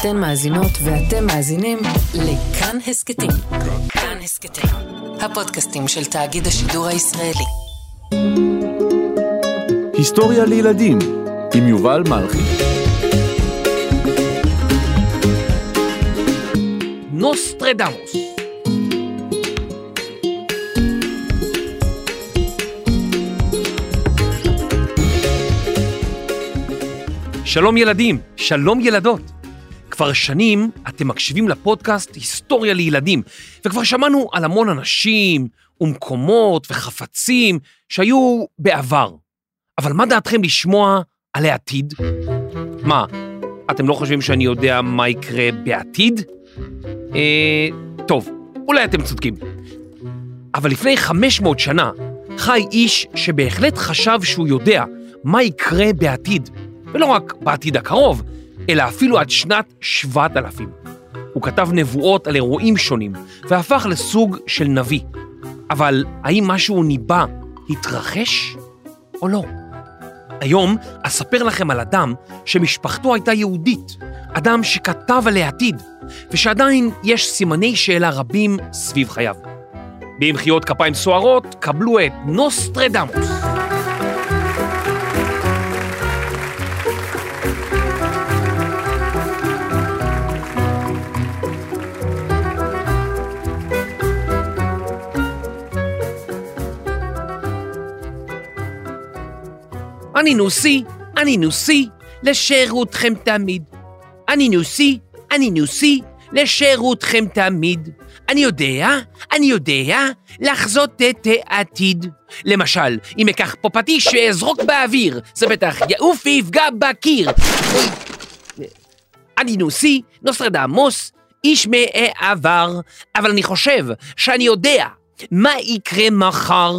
אתן מאזינות ואתם מאזינים לכאן הסכתים. כאן הסכתים, הפודקאסטים של תאגיד השידור הישראלי. היסטוריה לילדים עם יובל מלכי. נוסטרדמוס. שלום ילדים, שלום ילדות. כבר שנים אתם מקשיבים לפודקאסט היסטוריה לילדים, וכבר שמענו על המון אנשים ומקומות וחפצים שהיו בעבר. אבל מה דעתכם לשמוע על העתיד? מה, אתם לא חושבים שאני יודע מה יקרה בעתיד? אה, טוב, אולי אתם צודקים. אבל לפני 500 שנה חי איש שבהחלט חשב שהוא יודע מה יקרה בעתיד, ולא רק בעתיד הקרוב, אלא אפילו עד שנת 7000. הוא כתב נבואות על אירועים שונים, והפך לסוג של נביא. אבל האם משהו ניבא התרחש או לא? היום אספר לכם על אדם שמשפחתו הייתה יהודית, אדם שכתב על העתיד, ושעדיין יש סימני שאלה רבים סביב חייו. במחיאות כפיים סוערות, קבלו את נוסטרדמוס. אני נוסי, אני נוסי, לשירותכם תמיד. אני נוסי, אני נוסי, לשירותכם תמיד. אני יודע, אני יודע, לחזות את העתיד. למשל, אם אקח פה פטיש ואזרוק באוויר, זה בטח יעוף ויפגע בקיר. אני נוסי, נוסטרדמוס, איש מהעבר, אבל אני חושב שאני יודע מה יקרה מחר.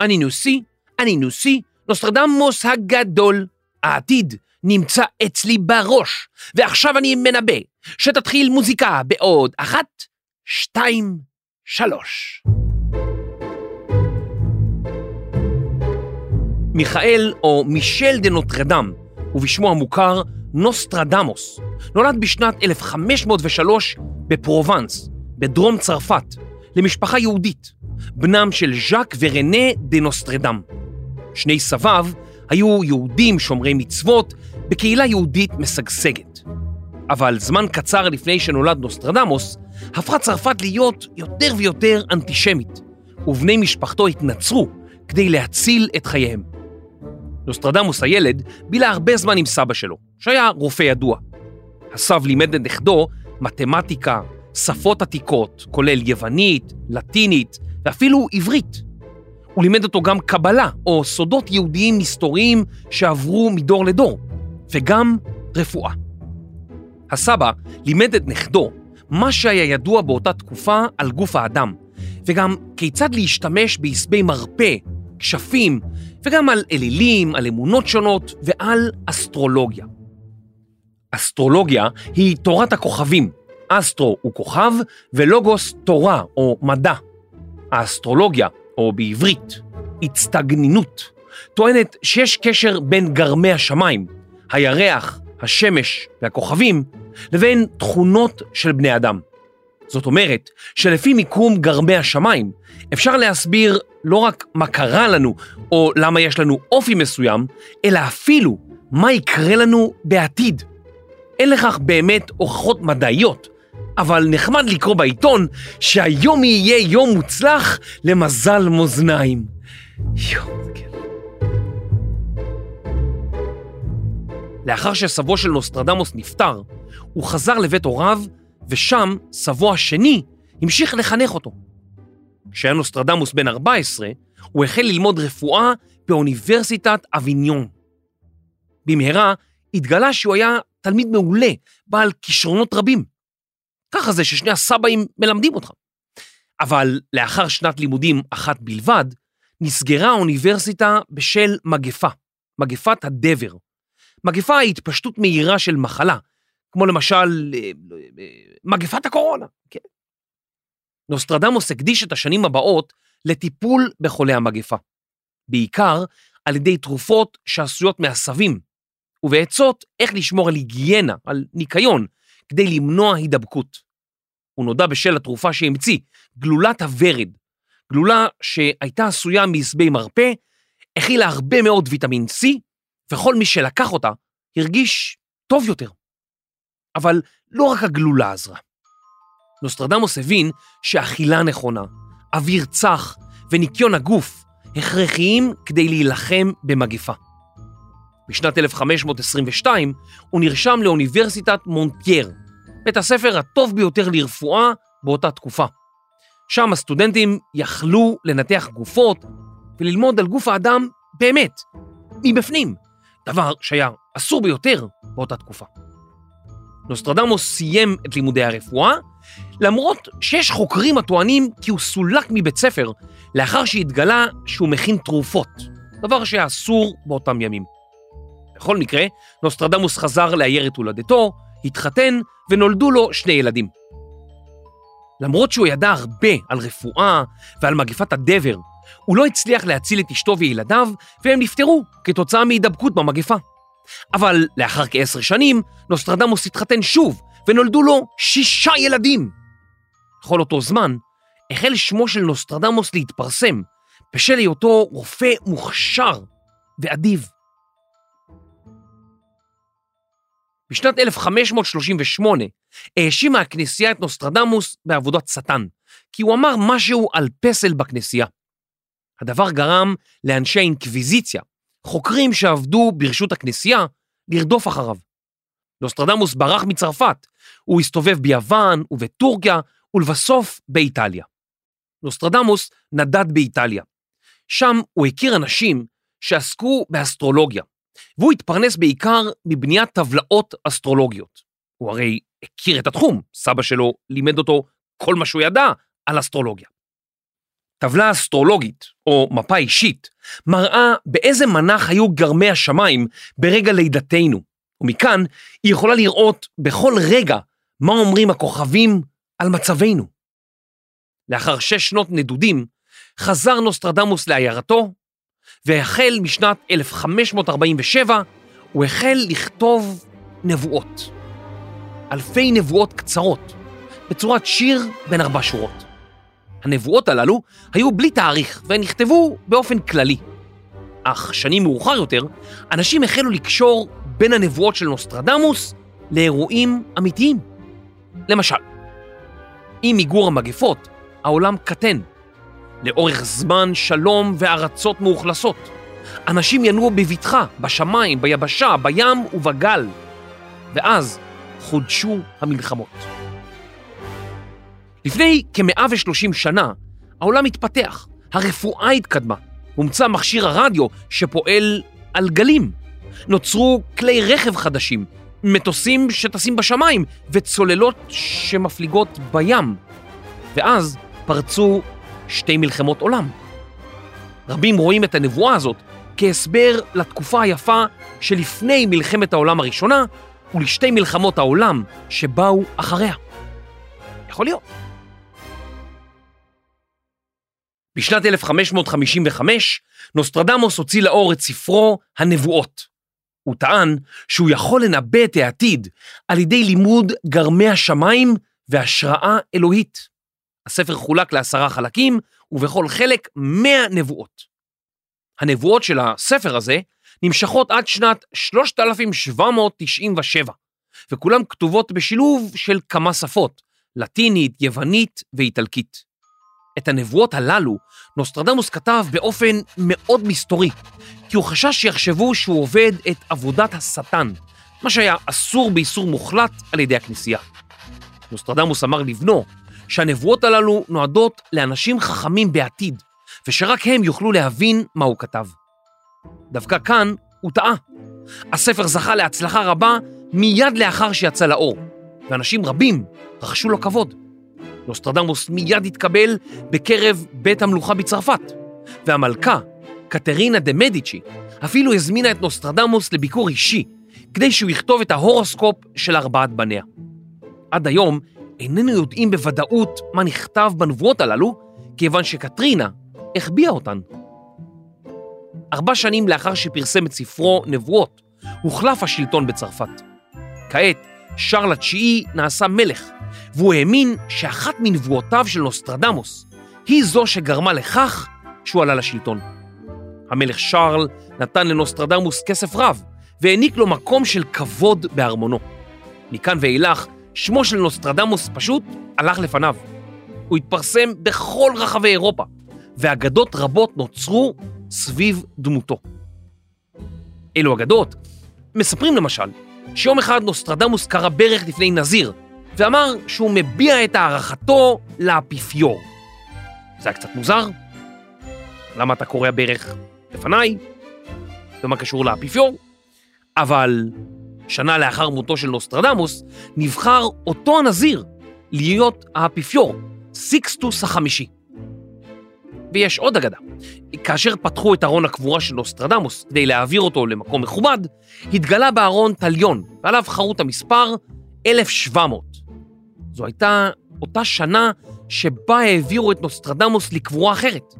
אני נוסי, אני נוסי, נוסטרדמוס הגדול. העתיד נמצא אצלי בראש, ועכשיו אני מנבא שתתחיל מוזיקה בעוד אחת, שתיים, שלוש. מיכאל או מישל דה נוטרדם, ובשמו המוכר נוסטרדמוס, נולד בשנת 1503 בפרובנס, בדרום צרפת, למשפחה יהודית, בנם של ז'אק ורנה דה נוסטרדם. שני סביו היו יהודים שומרי מצוות בקהילה יהודית משגשגת. אבל זמן קצר לפני שנולד נוסטרדמוס, הפכה צרפת להיות יותר ויותר אנטישמית, ובני משפחתו התנצרו כדי להציל את חייהם. נוסטרדמוס הילד בילה הרבה זמן עם סבא שלו, שהיה רופא ידוע. הסב לימד את נכדו מתמטיקה, שפות עתיקות, כולל יוונית, לטינית ואפילו עברית. הוא לימד אותו גם קבלה או סודות יהודיים מסתוריים שעברו מדור לדור, וגם רפואה. הסבא לימד את נכדו מה שהיה ידוע באותה תקופה על גוף האדם, וגם כיצד להשתמש בעשבי מרפא, כשפים, וגם על אלילים, על אמונות שונות ועל אסטרולוגיה. אסטרולוגיה היא תורת הכוכבים. אסטרו הוא כוכב ולוגוס תורה או מדע. האסטרולוגיה, או בעברית, הצטגנינות, טוענת שיש קשר בין גרמי השמיים, הירח, השמש והכוכבים, לבין תכונות של בני אדם. זאת אומרת שלפי מיקום גרמי השמיים אפשר להסביר לא רק מה קרה לנו או למה יש לנו אופי מסוים, אלא אפילו מה יקרה לנו בעתיד. אין לכך באמת הוכחות מדעיות, אבל נחמד לקרוא בעיתון שהיום יהיה יום מוצלח למזל מאזניים. יום, כן. לאחר שסבו של נוסטרדמוס נפטר, הוא חזר לבית הוריו, ושם סבו השני המשיך לחנך אותו. כשהיה נוסטרדמוס בן 14, הוא החל ללמוד רפואה באוניברסיטת אביניון. במהרה התגלה שהוא היה תלמיד מעולה, בעל כישרונות רבים. ככה זה ששני הסבאים מלמדים אותך. אבל לאחר שנת לימודים אחת בלבד, נסגרה האוניברסיטה בשל מגפה, מגפת הדבר. מגפה היא התפשטות מהירה של מחלה, כמו למשל אה, אה, מגפת הקורונה. כן. נוסטרדמוס הקדיש את השנים הבאות לטיפול בחולי המגפה, בעיקר על ידי תרופות שעשויות מעשבים, ובעצות איך לשמור על היגיינה, על ניקיון, כדי למנוע הידבקות. הוא נודע בשל התרופה שהמציא, גלולת הוורד. גלולה שהייתה עשויה מעשבי מרפא, הכילה הרבה מאוד ויטמין C, וכל מי שלקח אותה הרגיש טוב יותר. אבל לא רק הגלולה עזרה. נוסטרדמוס הבין שאכילה נכונה, אוויר צח וניקיון הגוף הכרחיים כדי להילחם במגפה. בשנת 1522 הוא נרשם לאוניברסיטת מונטייר, בית הספר הטוב ביותר לרפואה באותה תקופה. שם הסטודנטים יכלו לנתח גופות וללמוד על גוף האדם באמת, מבפנים, דבר שהיה אסור ביותר באותה תקופה. נוסטרדמוס סיים את לימודי הרפואה, למרות שיש חוקרים הטוענים כי הוא סולק מבית ספר לאחר שהתגלה שהוא מכין תרופות, דבר שהיה אסור באותם ימים. בכל מקרה, נוסטרדמוס חזר לעיירת הולדתו, התחתן ונולדו לו שני ילדים. למרות שהוא ידע הרבה על רפואה ועל מגפת הדבר, הוא לא הצליח להציל את אשתו וילדיו, והם נפטרו כתוצאה מהידבקות במגפה. אבל לאחר כעשר שנים, נוסטרדמוס התחתן שוב, ונולדו לו שישה ילדים. בכל אותו זמן, החל שמו של נוסטרדמוס להתפרסם, בשל היותו רופא מוכשר ואדיב. בשנת 1538 האשימה הכנסייה את נוסטרדמוס בעבודת שטן, כי הוא אמר משהו על פסל בכנסייה. הדבר גרם לאנשי האינקוויזיציה, חוקרים שעבדו ברשות הכנסייה, לרדוף אחריו. נוסטרדמוס ברח מצרפת, הוא הסתובב ביוון ובטורקיה ולבסוף באיטליה. נוסטרדמוס נדד באיטליה. שם הוא הכיר אנשים שעסקו באסטרולוגיה, והוא התפרנס בעיקר מבניית טבלאות אסטרולוגיות. הוא הרי הכיר את התחום, סבא שלו לימד אותו כל מה שהוא ידע על אסטרולוגיה. טבלה אסטרולוגית, או מפה אישית, מראה באיזה מנח היו גרמי השמיים ברגע לידתנו, ומכאן היא יכולה לראות בכל רגע מה אומרים הכוכבים על מצבנו. לאחר שש שנות נדודים, חזר נוסטרדמוס לעיירתו, והחל משנת 1547 הוא החל לכתוב נבואות. אלפי נבואות קצרות, בצורת שיר בין ארבע שורות. הנבואות הללו היו בלי תאריך והן נכתבו באופן כללי. אך שנים מאוחר יותר, אנשים החלו לקשור בין הנבואות של נוסטרדמוס לאירועים אמיתיים. למשל, עם מיגור המגפות, העולם קטן. לאורך זמן שלום וארצות מאוכלסות. אנשים ינועו בבטחה, בשמיים, ביבשה, בים ובגל. ואז חודשו המלחמות. לפני כ-130 שנה העולם התפתח, הרפואה התקדמה, הומצא מכשיר הרדיו שפועל על גלים. נוצרו כלי רכב חדשים, מטוסים שטסים בשמיים וצוללות שמפליגות בים. ואז פרצו שתי מלחמות עולם. רבים רואים את הנבואה הזאת כהסבר לתקופה היפה שלפני מלחמת העולם הראשונה ולשתי מלחמות העולם שבאו אחריה. יכול להיות. בשנת 1555 נוסטרדמוס הוציא לאור את ספרו הנבואות. הוא טען שהוא יכול לנבא את העתיד על ידי לימוד גרמי השמיים והשראה אלוהית. הספר חולק לעשרה חלקים, ובכל חלק מאה נבואות. הנבואות של הספר הזה נמשכות עד שנת 3797, וכולן כתובות בשילוב של כמה שפות, לטינית, יוונית ואיטלקית. את הנבואות הללו נוסטרדמוס כתב באופן מאוד מסתורי, כי הוא חשש שיחשבו שהוא עובד את עבודת השטן, מה שהיה אסור באיסור מוחלט על ידי הכנסייה. נוסטרדמוס אמר לבנו שהנבואות הללו נועדות לאנשים חכמים בעתיד, ושרק הם יוכלו להבין מה הוא כתב. דווקא כאן הוא טעה. הספר זכה להצלחה רבה מיד לאחר שיצא לאור, ואנשים רבים רכשו לו כבוד. נוסטרדמוס מיד התקבל בקרב בית המלוכה בצרפת, והמלכה, קטרינה דה מדיצ'י, אפילו הזמינה את נוסטרדמוס לביקור אישי, כדי שהוא יכתוב את ההורוסקופ של ארבעת בניה. עד היום איננו יודעים בוודאות מה נכתב בנבואות הללו, כיוון שקטרינה החביאה אותן. ארבע שנים לאחר שפרסם את ספרו נבואות, הוחלף השלטון בצרפת. כעת שרל התשיעי נעשה מלך, והוא האמין שאחת מנבואותיו של נוסטרדמוס היא זו שגרמה לכך שהוא עלה לשלטון. המלך שרל נתן לנוסטרדמוס כסף רב, והעניק לו מקום של כבוד בארמונו. מכאן ואילך, שמו של נוסטרדמוס פשוט הלך לפניו. הוא התפרסם בכל רחבי אירופה, ואגדות רבות נוצרו סביב דמותו. אלו אגדות מספרים למשל שיום אחד נוסטרדמוס כרע ברך לפני נזיר, ואמר שהוא מביע את הערכתו לאפיפיור. זה היה קצת מוזר. למה אתה כורע ברך לפניי? ומה קשור לאפיפיור? אבל שנה לאחר מותו של נוסטרדמוס, נבחר אותו הנזיר להיות האפיפיור, סיקסטוס החמישי. ויש עוד אגדה. כאשר פתחו את ארון הקבורה של נוסטרדמוס כדי להעביר אותו למקום מכובד, התגלה בארון תליון, ועליו חרוט המספר 1700. זו הייתה אותה שנה שבה העבירו את נוסטרדמוס לקבורה אחרת.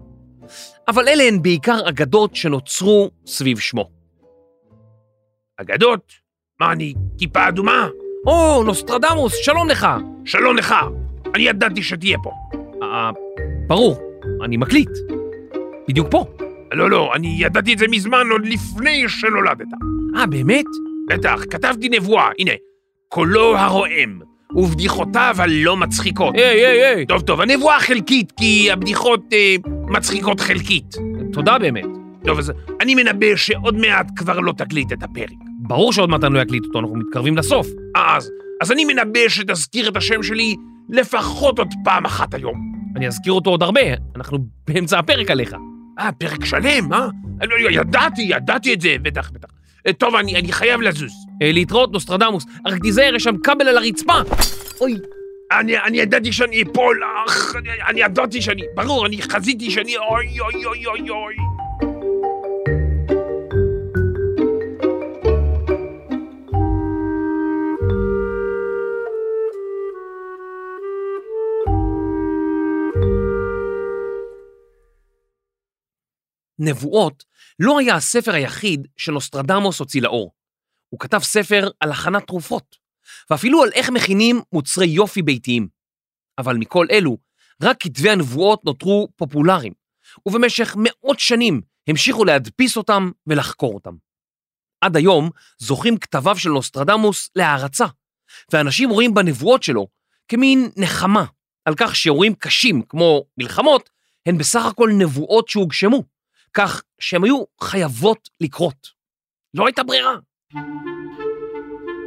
אבל אלה הן בעיקר אגדות שנוצרו סביב שמו. אגדות? מה, אני כיפה אדומה? או, נוסטרדמוס, שלום לך. שלום לך, אני ידעתי שתהיה פה. אה, ברור, אני מקליט. בדיוק פה. לא, לא, אני ידעתי את זה מזמן, עוד לפני שנולדת. אה, באמת? בטח, כתבתי נבואה, הנה. קולו הרועם, ובדיחותיו הלא מצחיקות. היי, היי, היי. טוב, טוב, הנבואה חלקית, כי הבדיחות אה, מצחיקות חלקית. תודה באמת. טוב, אז אני מנבא שעוד מעט כבר לא תקליט את הפרק. ברור שעוד מעט אני לא אקליט אותו, אנחנו מתקרבים לסוף. אז, אז אני מנבא שתזכיר את השם שלי לפחות עוד פעם אחת היום. אני אזכיר אותו עוד הרבה, אנחנו באמצע הפרק עליך. אה, פרק שלם, אה? לא- ידעתי, ידעתי את זה, בטח, בטח. אה, טוב, אני, אני חייב לזוז. אה, להתראות, נוסטרדמוס. רק תיזהר, יש שם כבל על הרצפה. אוי, אני, אני ידעתי שאני אפול, אך, אני, אני ידעתי שאני, ברור, אני חזיתי שאני, אוי, אוי, אוי, אוי, אוי. נבואות לא היה הספר היחיד שנוסטרדמוס הוציא לאור. הוא כתב ספר על הכנת תרופות, ואפילו על איך מכינים מוצרי יופי ביתיים. אבל מכל אלו, רק כתבי הנבואות נותרו פופולריים, ובמשך מאות שנים המשיכו להדפיס אותם ולחקור אותם. עד היום זוכים כתביו של נוסטרדמוס להערצה, ואנשים רואים בנבואות שלו כמין נחמה על כך שאירועים קשים כמו מלחמות הן בסך הכל נבואות שהוגשמו, כך שהן היו חייבות לקרות. לא הייתה ברירה.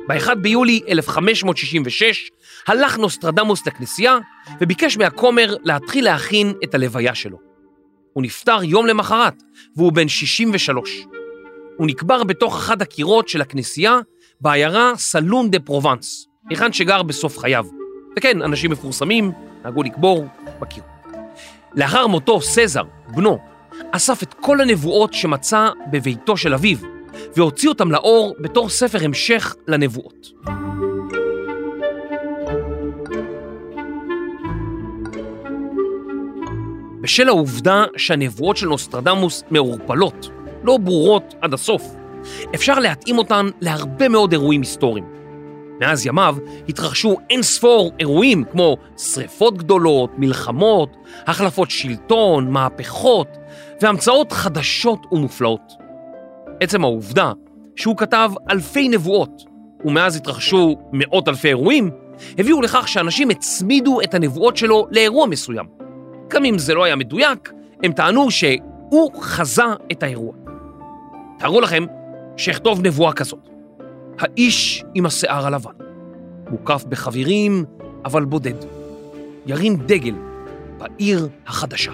ב-1 ביולי 1566 הלך נוסטרדמוס לכנסייה וביקש מהכומר להתחיל להכין את הלוויה שלו. הוא נפטר יום למחרת, והוא בן 63. הוא נקבר בתוך אחד הקירות של הכנסייה בעיירה סלון דה פרובנס, היכן שגר בסוף חייו. וכן, אנשים מפורסמים נהגו לקבור בקיר. לאחר מותו, סזר, בנו, אסף את כל הנבואות שמצא בביתו של אביו, והוציא אותם לאור בתור ספר המשך לנבואות. בשל העובדה שהנבואות של נוסטרדמוס מעורפלות, לא ברורות עד הסוף, אפשר להתאים אותן להרבה מאוד אירועים היסטוריים. מאז ימיו התרחשו אין ספור אירועים כמו שריפות גדולות, מלחמות, החלפות שלטון, מהפכות והמצאות חדשות ומופלאות. עצם העובדה שהוא כתב אלפי נבואות, ומאז התרחשו מאות אלפי אירועים, הביאו לכך שאנשים הצמידו את הנבואות שלו לאירוע מסוים. גם אם זה לא היה מדויק, הם טענו שהוא חזה את האירוע. תארו לכם שאכתוב נבואה כזאת. האיש עם השיער הלבן, מוקף בחברים, אבל בודד. ירים דגל בעיר החדשה.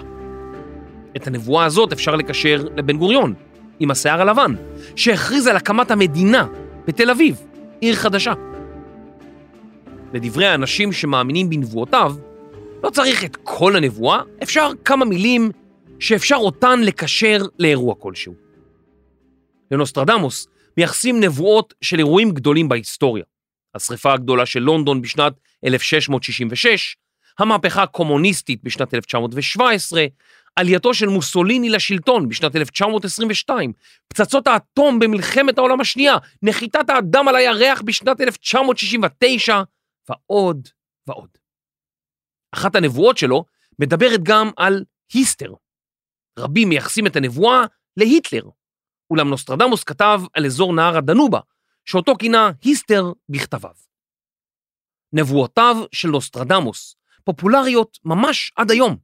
את הנבואה הזאת אפשר לקשר לבן גוריון, עם השיער הלבן, שהכריז על הקמת המדינה בתל אביב, עיר חדשה. לדברי האנשים שמאמינים בנבואותיו, לא צריך את כל הנבואה, אפשר כמה מילים שאפשר אותן לקשר לאירוע כלשהו. לנוסטרדמוס מייחסים נבואות של אירועים גדולים בהיסטוריה. השרפה הגדולה של לונדון בשנת 1666, המהפכה הקומוניסטית בשנת 1917, עלייתו של מוסוליני לשלטון בשנת 1922, פצצות האטום במלחמת העולם השנייה, נחיתת האדם על הירח בשנת 1969, ועוד ועוד. אחת הנבואות שלו מדברת גם על היסטר. רבים מייחסים את הנבואה להיטלר, אולם נוסטרדמוס כתב על אזור נהר הדנובה, שאותו כינה היסטר בכתביו. נבואותיו של נוסטרדמוס פופולריות ממש עד היום.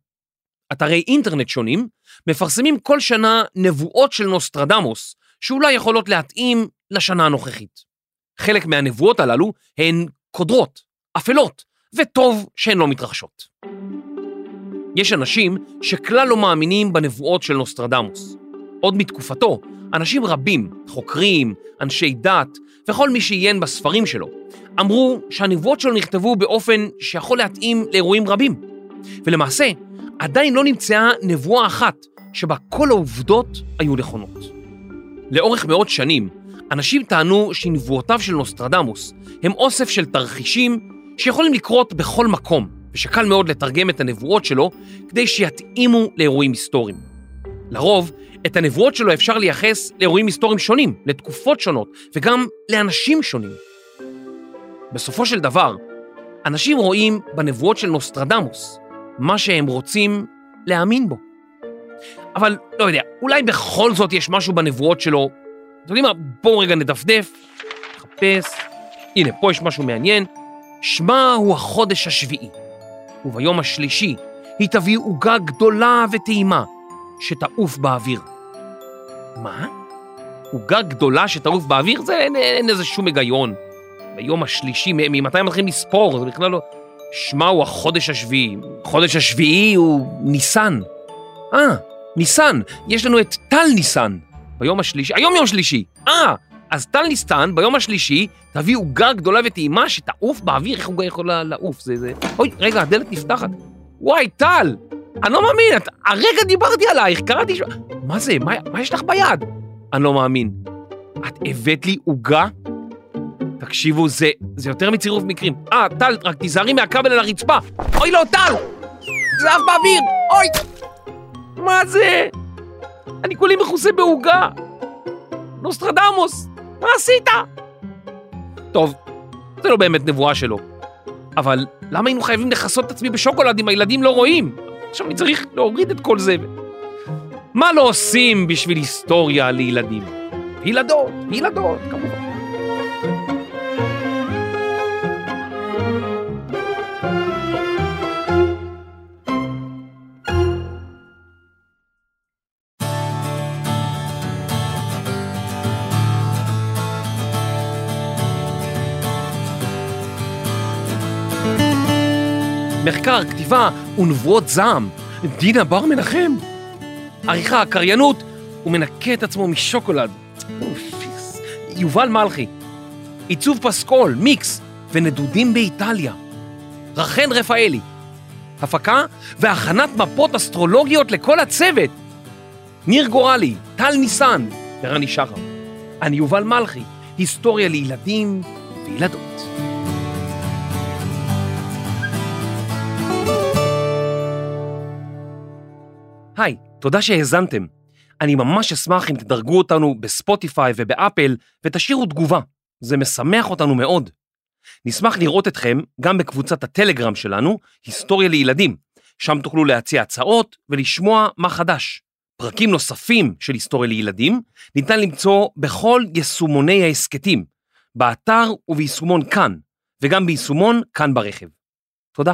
אתרי אינטרנט שונים מפרסמים כל שנה נבואות של נוסטרדמוס, שאולי יכולות להתאים לשנה הנוכחית. חלק מהנבואות הללו הן קודרות, אפלות, וטוב שהן לא מתרחשות. יש אנשים שכלל לא מאמינים בנבואות של נוסטרדמוס. עוד מתקופתו, אנשים רבים, חוקרים, אנשי דת וכל מי שעיין בספרים שלו, אמרו שהנבואות שלו נכתבו באופן שיכול להתאים לאירועים רבים. ולמעשה, עדיין לא נמצאה נבואה אחת שבה כל העובדות היו נכונות. לאורך מאות שנים, אנשים טענו שנבואותיו של נוסטרדמוס הם אוסף של תרחישים שיכולים לקרות בכל מקום, ושקל מאוד לתרגם את הנבואות שלו כדי שיתאימו לאירועים היסטוריים. לרוב, את הנבואות שלו אפשר לייחס לאירועים היסטוריים שונים, לתקופות שונות, וגם לאנשים שונים. בסופו של דבר, אנשים רואים בנבואות של נוסטרדמוס מה שהם רוצים להאמין בו. אבל לא יודע, אולי בכל זאת יש משהו בנבואות שלו. אתם יודעים מה? בואו רגע נדפדף, נחפש. הנה, פה יש משהו מעניין. שמע הוא החודש השביעי, וביום השלישי היא תביא עוגה גדולה וטעימה שתעוף באוויר. מה? עוגה גדולה שתעוף באוויר? זה אין, אין איזה שום היגיון. ביום השלישי, ממתי מתחילים לספור? זה בכלל לא... שמע הוא החודש השביעי. חודש השביעי הוא ניסן. אה, ניסן. יש לנו את טל ניסן. ביום השלישי, היום יום שלישי. אה, אז טל ניסן ביום השלישי תביא עוגה גדולה וטעימה שתעוף באוויר, איך עוגה יכולה לעוף? זה זה... אוי, רגע, הדלת נפתחת. וואי, טל! אני לא מאמין, את... הרגע דיברתי עלייך, קראתי ש... מה זה? מה, מה יש לך ביד? אני לא מאמין. את הבאת לי עוגה? תקשיבו, זה, זה יותר מצירוף מקרים. אה, טל, רק תיזהרי מהכבל על הרצפה. אוי, לא, טל! זה עף באוויר! אוי! מה זה? אני כולי מכוסה בעוגה. נוסטרדמוס, מה עשית? טוב, זה לא באמת נבואה שלו. אבל למה היינו חייבים לכסות את עצמי בשוקולד אם הילדים לא רואים? עכשיו אני צריך להוריד את כל זה. מה לא עושים בשביל היסטוריה לילדים? ילדות, ילדות, כמובן. מחקר, כתיבה ונבואות זעם. דינה בר מנחם. עריכה, קריינות, הוא מנקה את עצמו משוקולד. אופיס. יובל מלכי. עיצוב פסקול, מיקס, ונדודים באיטליה. רחן רפאלי. הפקה והכנת מפות אסטרולוגיות לכל הצוות. ניר גורלי, טל ניסן ורני שחר. אני יובל מלכי, היסטוריה לילדים וילדות. היי, תודה שהאזנתם. אני ממש אשמח אם תדרגו אותנו בספוטיפיי ובאפל ותשאירו תגובה, זה משמח אותנו מאוד. נשמח לראות אתכם גם בקבוצת הטלגרם שלנו, היסטוריה לילדים, שם תוכלו להציע הצעות ולשמוע מה חדש. פרקים נוספים של היסטוריה לילדים ניתן למצוא בכל יישומוני ההסכתים, באתר וביישומון כאן, וגם ביישומון כאן ברכב. תודה.